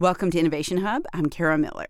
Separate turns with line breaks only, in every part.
Welcome to Innovation Hub. I'm Kara Miller.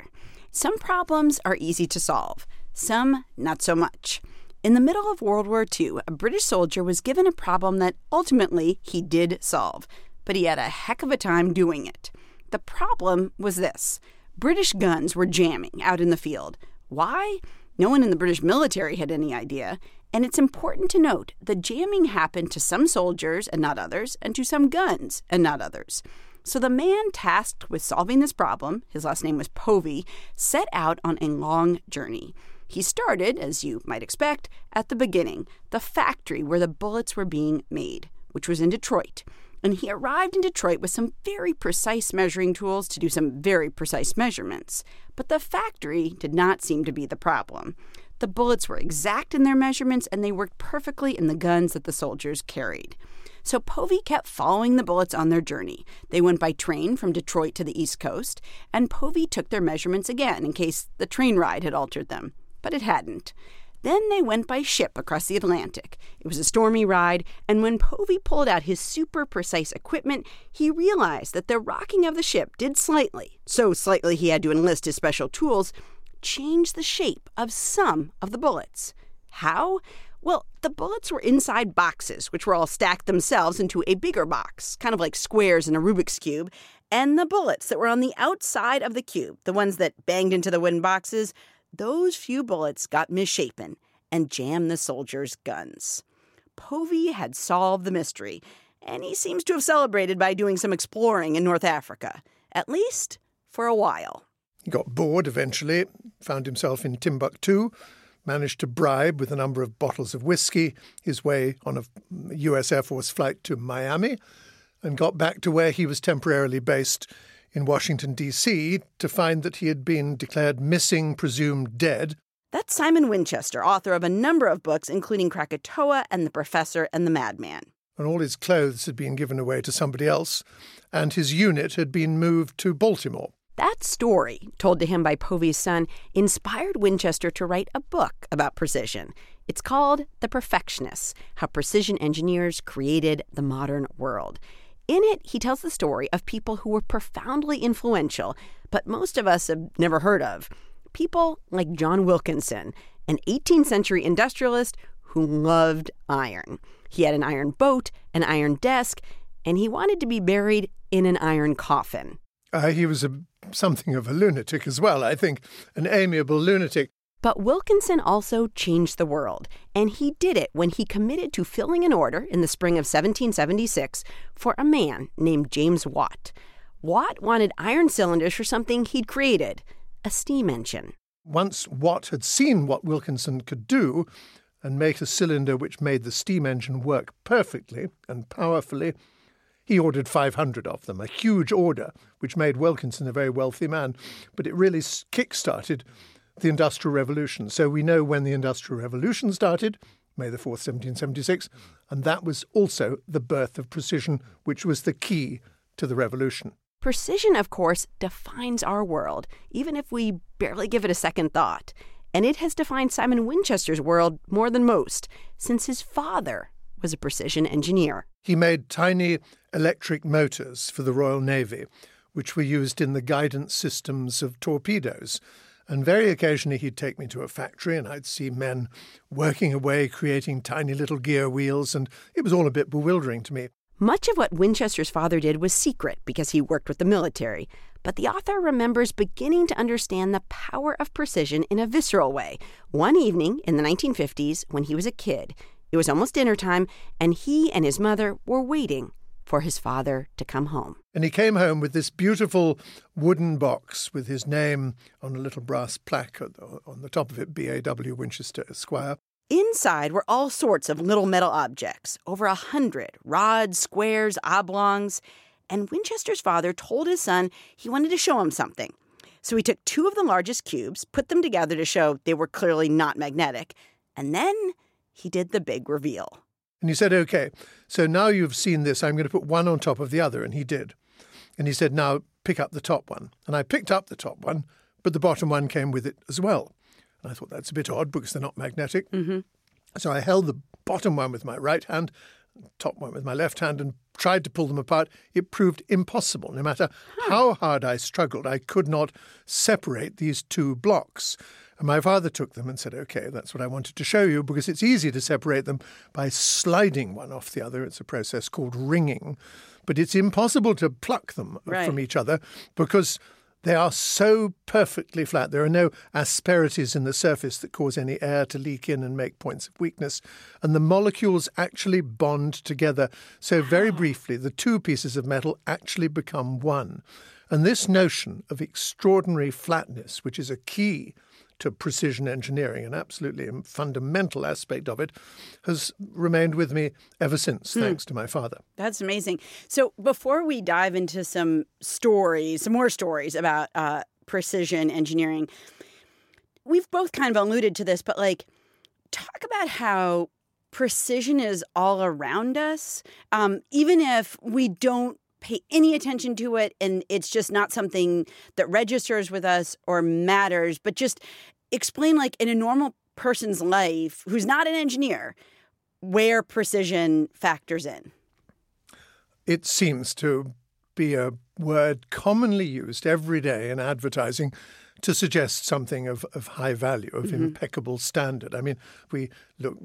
Some problems are easy to solve, some not so much. In the middle of World War II, a British soldier was given a problem that ultimately he did solve, but he had a heck of a time doing it. The problem was this British guns were jamming out in the field. Why? No one in the British military had any idea. And it's important to note the jamming happened to some soldiers and not others, and to some guns and not others. So the man tasked with solving this problem, his last name was Povey, set out on a long journey. He started, as you might expect, at the beginning, the factory where the bullets were being made, which was in Detroit. And he arrived in Detroit with some very precise measuring tools to do some very precise measurements. But the factory did not seem to be the problem. The bullets were exact in their measurements and they worked perfectly in the guns that the soldiers carried. So Povey kept following the bullets on their journey. They went by train from Detroit to the East Coast, and Povey took their measurements again in case the train ride had altered them. But it hadn't. Then they went by ship across the Atlantic. It was a stormy ride, and when Povey pulled out his super precise equipment, he realized that the rocking of the ship did slightly, so slightly he had to enlist his special tools, change the shape of some of the bullets. How? Well, the bullets were inside boxes, which were all stacked themselves into a bigger box, kind of like squares in a Rubik's Cube. And the bullets that were on the outside of the cube, the ones that banged into the wooden boxes, those few bullets got misshapen and jammed the soldiers' guns. Povey had solved the mystery, and he seems to have celebrated by doing some exploring in North Africa, at least for a while.
He got bored eventually, found himself in Timbuktu, managed to bribe with a number of bottles of whiskey his way on a US Air Force flight to Miami and got back to where he was temporarily based in Washington, D.C., to find that he had been declared missing, presumed dead.
That's Simon Winchester, author of a number of books, including Krakatoa and The Professor and the Madman.
And all his clothes had been given away to somebody else, and his unit had been moved to Baltimore.
That story, told to him by Povey's son, inspired Winchester to write a book about precision. It's called The Perfectionists How Precision Engineers Created the Modern World. In it, he tells the story of people who were profoundly influential, but most of us have never heard of. People like John Wilkinson, an 18th century industrialist who loved iron. He had an iron boat, an iron desk, and he wanted to be buried in an iron coffin.
Uh, he was a, something of a lunatic as well, I think, an amiable lunatic.
But Wilkinson also changed the world, and he did it when he committed to filling an order in the spring of 1776 for a man named James Watt. Watt wanted iron cylinders for something he'd created a steam engine.
Once Watt had seen what Wilkinson could do and make a cylinder which made the steam engine work perfectly and powerfully, he ordered 500 of them, a huge order, which made Wilkinson a very wealthy man. But it really kick started the Industrial Revolution. So we know when the Industrial Revolution started, May the 4th, 1776, and that was also the birth of precision, which was the key to the revolution.
Precision, of course, defines our world, even if we barely give it a second thought. And it has defined Simon Winchester's world more than most, since his father was a precision engineer.
He made tiny electric motors for the Royal Navy, which were used in the guidance systems of torpedoes. And very occasionally he'd take me to a factory and I'd see men working away, creating tiny little gear wheels, and it was all a bit bewildering to me.
Much of what Winchester's father did was secret because he worked with the military, but the author remembers beginning to understand the power of precision in a visceral way. One evening in the 1950s, when he was a kid, it was almost dinner time, and he and his mother were waiting for his father to come home.
And he came home with this beautiful wooden box with his name on a little brass plaque on the top of it, B.A.W. Winchester Esquire.
Inside were all sorts of little metal objects, over a hundred rods, squares, oblongs. And Winchester's father told his son he wanted to show him something. So he took two of the largest cubes, put them together to show they were clearly not magnetic, and then he did the big reveal.
And he said, Okay, so now you've seen this, I'm going to put one on top of the other. And he did. And he said, Now pick up the top one. And I picked up the top one, but the bottom one came with it as well. And I thought that's a bit odd because they're not magnetic.
Mm-hmm.
So I held the bottom one with my right hand top one with my left hand, and tried to pull them apart, it proved impossible. No matter how hard I struggled, I could not separate these two blocks. And my father took them and said, OK, that's what I wanted to show you because it's easy to separate them by sliding one off the other. It's a process called ringing. But it's impossible to pluck them
Right.
from each other because they are so perfectly flat. There are no asperities in the surface that cause any air to leak in and make points of weakness. And the molecules actually bond together. So, very briefly, the two pieces of metal actually become one. And this notion of extraordinary flatness, which is a key to precision engineering, an absolutely fundamental aspect of it, has remained with me ever since, thanks to my father.
That's amazing. So before we dive into some stories, some more stories about uh, precision engineering, we've both kind of alluded to this, but like, talk about how precision is all around us, um, even if we don't pay any attention to it and it's just not something that registers with us or matters, but just explain, like, in a normal person's life who's not an engineer, where precision factors in.
It seems to be a word commonly used every day in advertising to suggest something of, of high value, of mm-hmm. impeccable standard. I mean, we look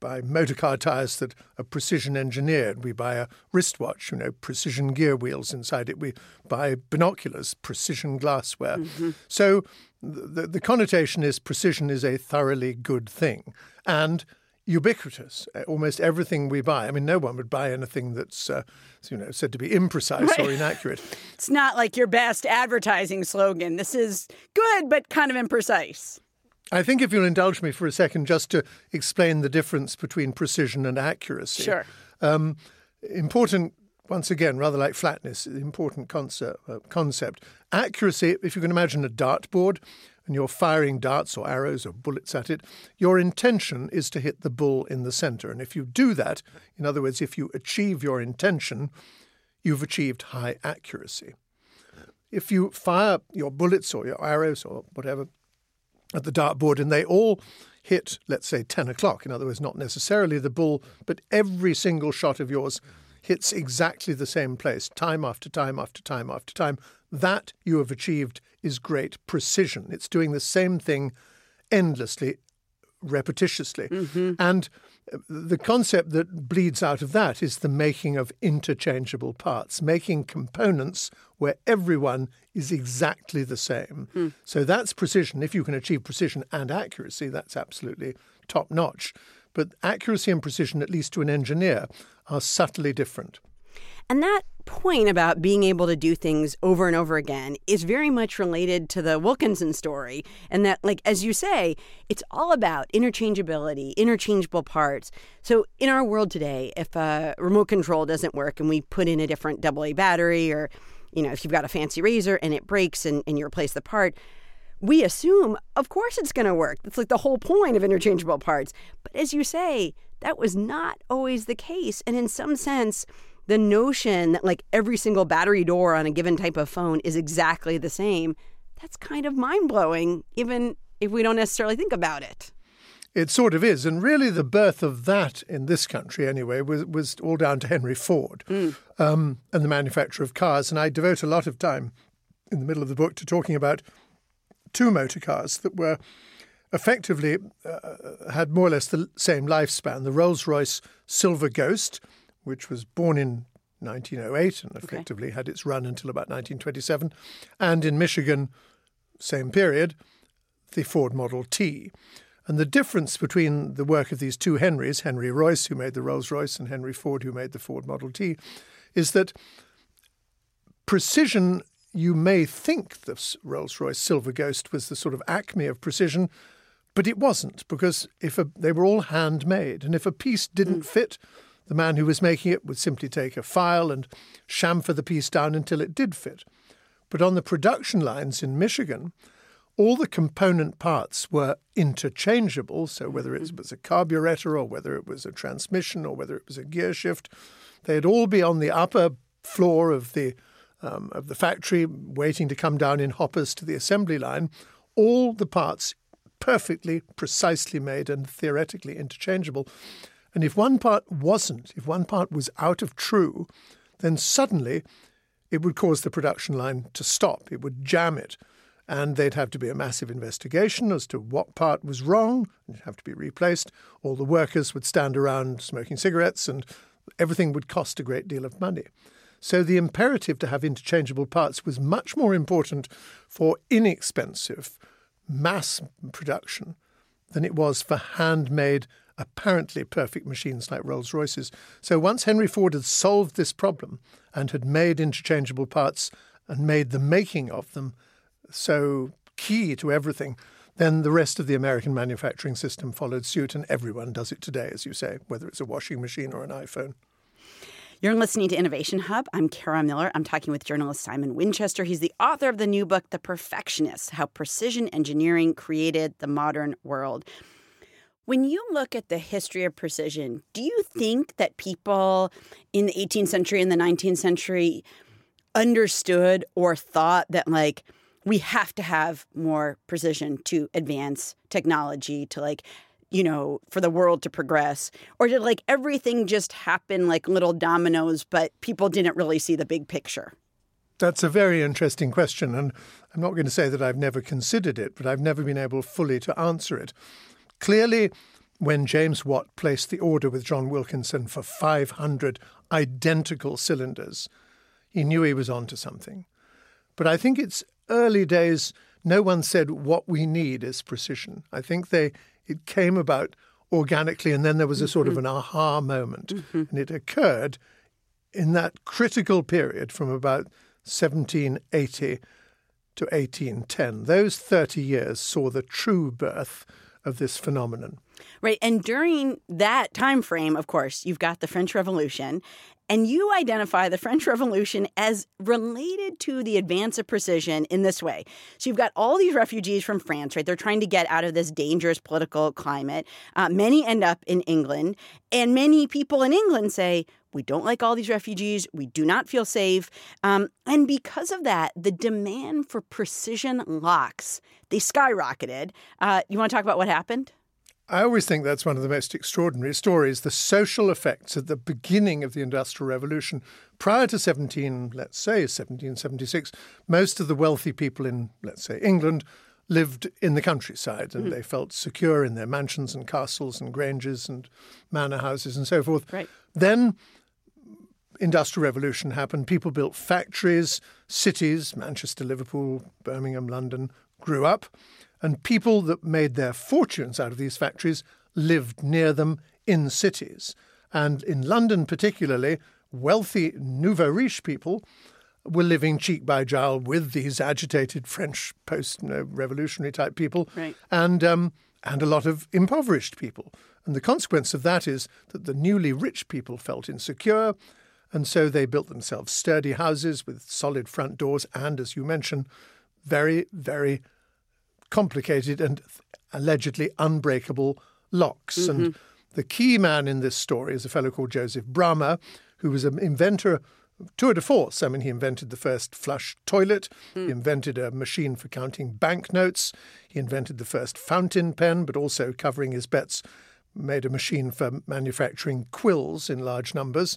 buy motor car tires that are precision engineered. We buy a wristwatch, you know, precision gear wheels inside it. We buy binoculars, precision glassware. Mm-hmm. So the, the connotation is precision is a thoroughly good thing. And ubiquitous. Uh, Almost everything we buy. I mean, no one would buy anything that's, uh, you know, said to be imprecise or inaccurate.
It's not like your best advertising slogan. This is good, but kind of imprecise.
I think if you'll indulge me for a second, just to explain the difference between precision and accuracy.
Sure.
Um, important, once again, rather like flatness, important concept. Uh, concept. Accuracy, if you can imagine a dartboard and you're firing darts or arrows or bullets at it, your intention is to hit the bull in the center. And if you do that, in other words, if you achieve your intention, you've achieved high accuracy. If you fire your bullets or your arrows or whatever at the dartboard and they all hit, let's say, 10 o'clock, in other words, not necessarily the bull, but every single shot of yours hits exactly the same place, time after time after time after time, that you have achieved is great precision. It's doing the same thing endlessly, repetitiously. And uh, the concept that bleeds out of that is the making of interchangeable parts, making components where everyone is exactly the same. So that's precision. If you can achieve precision and accuracy, that's absolutely top notch. But accuracy and precision, at least to an engineer, are subtly different.
And that point about being able to do things over and over again is very much related to the Wilkinson story. And that, like, as you say, it's all about interchangeability, interchangeable parts. So, in our world today, if a remote control doesn't work and we put in a different AA battery, or, you know, if you've got a fancy razor and it breaks and, and you replace the part, we assume, of course, it's going to work. That's like the whole point of interchangeable parts. But as you say, that was not always the case. And in some sense, the notion that like every single battery door on a given type of phone is exactly the same, that's kind of mind blowing, even if we don't necessarily think about it.
It sort of is. And really, the birth of that in this country, anyway, was, was all down to Henry Ford um, and the manufacture of cars. And I devote a lot of time in the middle of the book to talking about two motor cars that were effectively uh, had more or less the same lifespan the Rolls Royce Silver Ghost, which was born in 1908 and effectively had its run until about 1927, and in Michigan, same period, the Ford Model T. And the difference between the work of these two Henrys, Henry Royce, who made the Rolls Royce, and Henry Ford, who made the Ford Model T, is that precision, you may think the Rolls Royce Silver Ghost was the sort of acme of precision, but it wasn't because if a, they were all handmade. And if a piece didn't mm. fit, the man who was making it would simply take a file and chamfer the piece down until it did fit. But on the production lines in Michigan, all the component parts were interchangeable. So whether it was a carburetor or whether it was a transmission or whether it was a gear shift, they'd all be on the upper floor of the um, of the factory, waiting to come down in hoppers to the assembly line. All the parts perfectly, precisely made and theoretically interchangeable. And if one part wasn't, if one part was out of true, then suddenly it would cause the production line to stop. It would jam it. And there'd have to be a massive investigation as to what part was wrong. And it'd have to be replaced. All the workers would stand around smoking cigarettes, and everything would cost a great deal of money. So the imperative to have interchangeable parts was much more important for inexpensive mass production than it was for handmade, apparently perfect machines like Rolls Royces. So once Henry Ford had solved this problem and had made interchangeable parts and made the making of them so key to everything, then the rest of the American manufacturing system followed suit, and everyone does it today, as you say, whether it's a washing machine or an iPhone.
You're listening to Innovation Hub. I'm Kara Miller. I'm talking with journalist Simon Winchester. He's the author of the new book, The Perfectionists How Precision Engineering Created the Modern World. When you look at the history of precision, do you think that people in the 18th century and the 19th century understood or thought that, like, we have to have more precision to advance technology, to like you know, for the world to progress? Or did like everything just happen like little dominoes, but people didn't really see the big picture?
That's a very interesting question. And I'm not going to say that I've never considered it, but I've never been able fully to answer it. Clearly, when James Watt placed the order with John Wilkinson for 500 identical cylinders, he knew he was onto something. But I think it's early days, no one said what we need is precision. I think they it came about organically, and then there was a sort mm-hmm. of an aha moment. Mm-hmm. And it occurred in that critical period from about 1780 to 1810. Those 30 years saw the true birth of this phenomenon.
Right. And during that time frame, of course, you've got the French Revolution, and you identify the French Revolution as related to the advance of precision in this way. So you've got all these refugees from France, right? They're trying to get out of this dangerous political climate. Uh, many end up in England, and many people in England say, we don't like all these refugees. We do not feel safe. Um, and because of that, the demand for precision locks, they skyrocketed. Uh, you want to talk about what happened?
I always think that's one of the most extraordinary stories the social effects at the beginning of the Industrial Revolution. Prior to 17, let's say 1776, most of the wealthy people in, let's say, England lived in the countryside and mm. they felt secure in their mansions and castles and granges and manor houses and so forth.
Right.
Then industrial revolution happened people built factories cities manchester liverpool birmingham london grew up and people that made their fortunes out of these factories lived near them in cities. And in London, particularly, wealthy nouveau riche people were living cheek by jowl with these agitated French post revolutionary type people,
right.
and um, and a lot of impoverished people. And the consequence of that is that the newly rich people felt insecure, and so they built themselves sturdy houses with solid front doors and, as you mentioned, very very complicated and allegedly unbreakable locks. Mm-hmm. And the key man in this story is a fellow called Joseph Bramah, who was an inventor tour de force. I mean, he invented the first flush toilet. Mm. He invented a machine for counting banknotes. He invented the first fountain pen, but also covering his bets, made a machine for manufacturing quills in large numbers.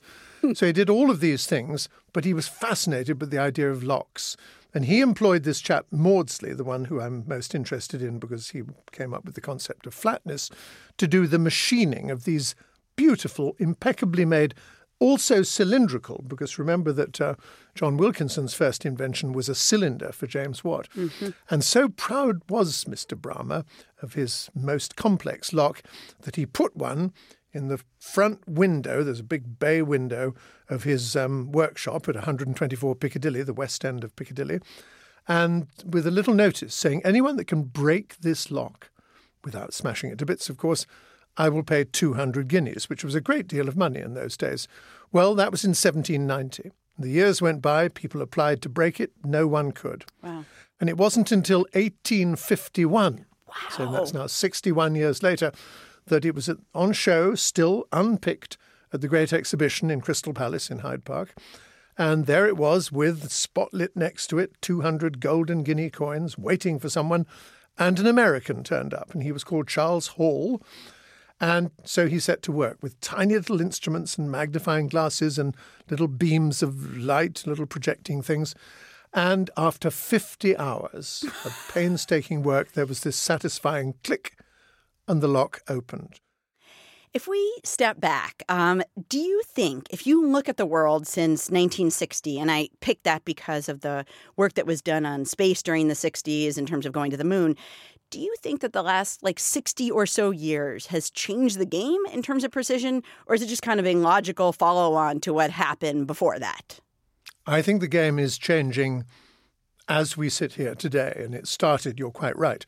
So he did all of these things, but he was fascinated with the idea of locks. And he employed this chap, Maudslay, the one who I'm most interested in because he came up with the concept of flatness, to do the machining of these beautiful, impeccably made, also cylindrical, because remember that uh, John Wilkinson's first invention was a cylinder for James Watt. Mm-hmm. And so proud was Mr. Bramah of his most complex lock that he put one in the front window, there's a big bay window of his um, workshop at 124 Piccadilly, the west end of Piccadilly, and with a little notice saying, anyone that can break this lock, without smashing it to bits, of course, I will pay 200 guineas, which was a great deal of money in those days. Well, that was in 1790. The years went by, people applied to break it, no one could.
Wow.
And it wasn't until 1851,
wow.
so that's now 61 years later, that it was on show, still unpicked, at the Great Exhibition in Crystal Palace in Hyde Park. And there it was, with spotlit next to it, 200 golden guinea coins waiting for someone. And an American turned up, and he was called Charles Hall. And so he set to work with tiny little instruments and magnifying glasses and little beams of light, little projecting things. And after 50 hours of painstaking work, there was this satisfying click, and the lock opened.
If we step back, um, do you think, if you look at the world since 1960, and I picked that because of the work that was done on space during the 60s in terms of going to the moon, do you think that the last like 60 or so years has changed the game in terms of precision, or is it just kind of a logical follow on to what happened before that?
I think the game is changing as we sit here today, and it started, you're quite right,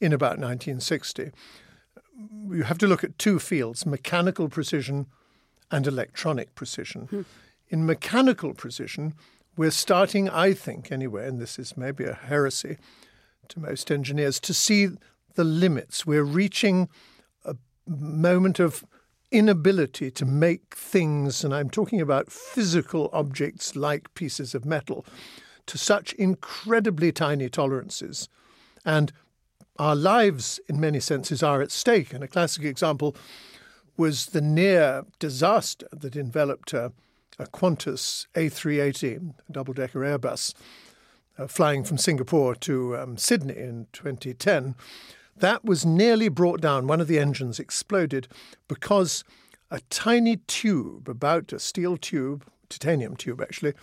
in about 1960 you have to look at two fields mechanical precision and electronic precision. Hmm. In mechanical precision, we're starting, I think, anyway, and this is maybe a heresy to most engineers, to see the limits. We're reaching a moment of inability to make things, and I'm talking about physical objects like pieces of metal, to such incredibly tiny tolerances. And our lives, in many senses, are at stake. And a classic example was the near disaster that enveloped a, a Qantas A380, a double decker Airbus, uh, flying from Singapore to um, Sydney in 2010. That was nearly brought down. One of the engines exploded because a tiny tube, about a steel tube, titanium tube actually,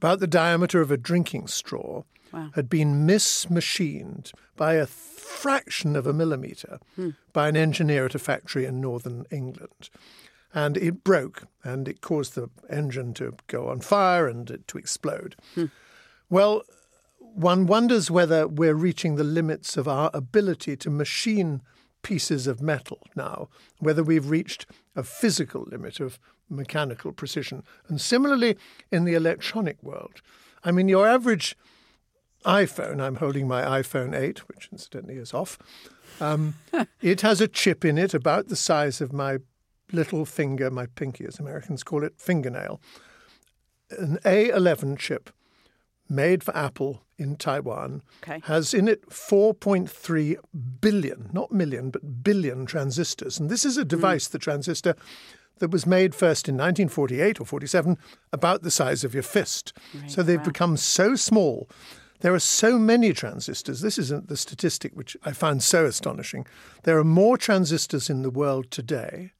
about the diameter of a drinking straw, wow. had been mismachined by a fraction of a millimetre hmm. by an engineer at a factory in northern England. And it broke and it caused the engine to go on fire and it to explode. Hmm. Well, one wonders whether we're reaching the limits of our ability to machine pieces of metal now, whether we've reached a physical limit of mechanical precision. And similarly, in the electronic world, I mean, your average iPhone, I'm holding my iPhone 8, which incidentally is off. Um, it has a chip in it about the size of my little finger, my pinky, as Americans call it, fingernail. An A11 chip made for Apple in Taiwan okay. has in it 4.3 billion, not million, but billion transistors. And this is a device, mm. the transistor, that was made first in 1948 or 47, about the size of your fist. Right. So they've wow. become so small there are so many transistors. This isn't the statistic which I found so astonishing. There are more transistors in the world today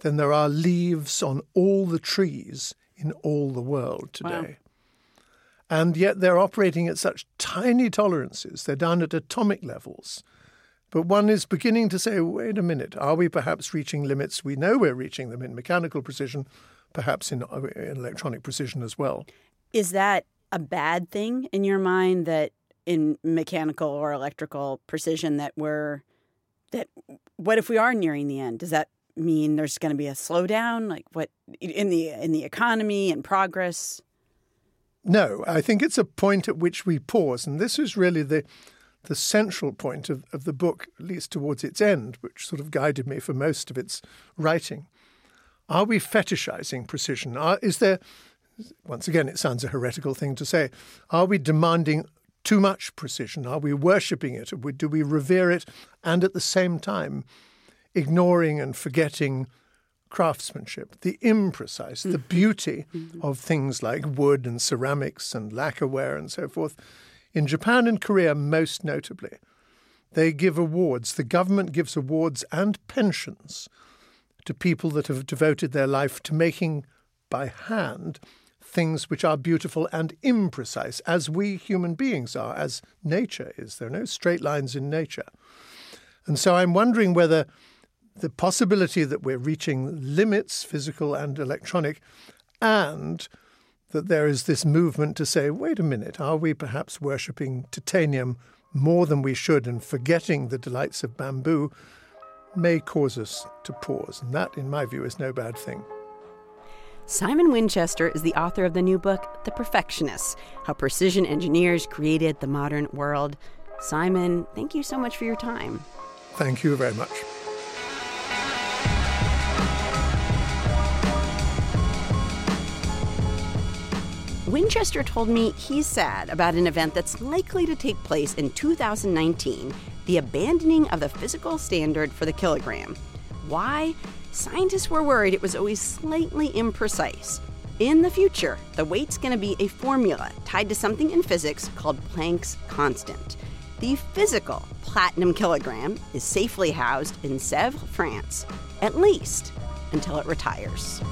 than there are leaves on all the trees in all the world today. Wow. And yet they're operating at such tiny tolerances, they're down at atomic levels. But one is beginning to say, wait a minute, are we perhaps reaching limits? We know we're reaching them in mechanical precision, perhaps in, uh, in electronic precision as well.
Is that a bad thing in your mind that in mechanical or electrical precision that we're that what if we are nearing the end? Does that mean there's going to be a slowdown like what in the in the economy and progress?
No, I think it's a point at which we pause and this is really the the central point of, of the book, at least towards its end, which sort of guided me for most of its writing. Are we fetishizing precision? Are, is there once again, it sounds a heretical thing to say. Are we demanding too much precision? Are we worshipping it? Do we revere it? And at the same time, ignoring and forgetting craftsmanship, the imprecise, the mm-hmm. beauty mm-hmm. of things like wood and ceramics and lacquerware and so forth. In Japan and Korea, most notably, they give awards. The government gives awards and pensions to people that have devoted their life to making by hand things which are beautiful and imprecise, as we human beings are, as nature is. There are no straight lines in nature. And so I'm wondering whether the possibility that we're reaching limits, physical and electronic, and that there is this movement to say, wait a minute, are we perhaps worshipping titanium more than we should and forgetting the delights of bamboo may cause us to pause. And that, in my view, is no bad thing.
Simon Winchester is the author of the new book, The Perfectionists How Precision Engineers Created the Modern World. Simon, thank you so much for your time.
Thank you very much.
Winchester told me he's sad about an event that's likely to take place in 2019 the abandoning of the physical standard for the kilogram. Why? Scientists were worried it was always slightly imprecise. In the future, the weight's going to be a formula tied to something in physics called Planck's constant. The physical platinum kilogram is safely housed in Sèvres, France, at least until it retires.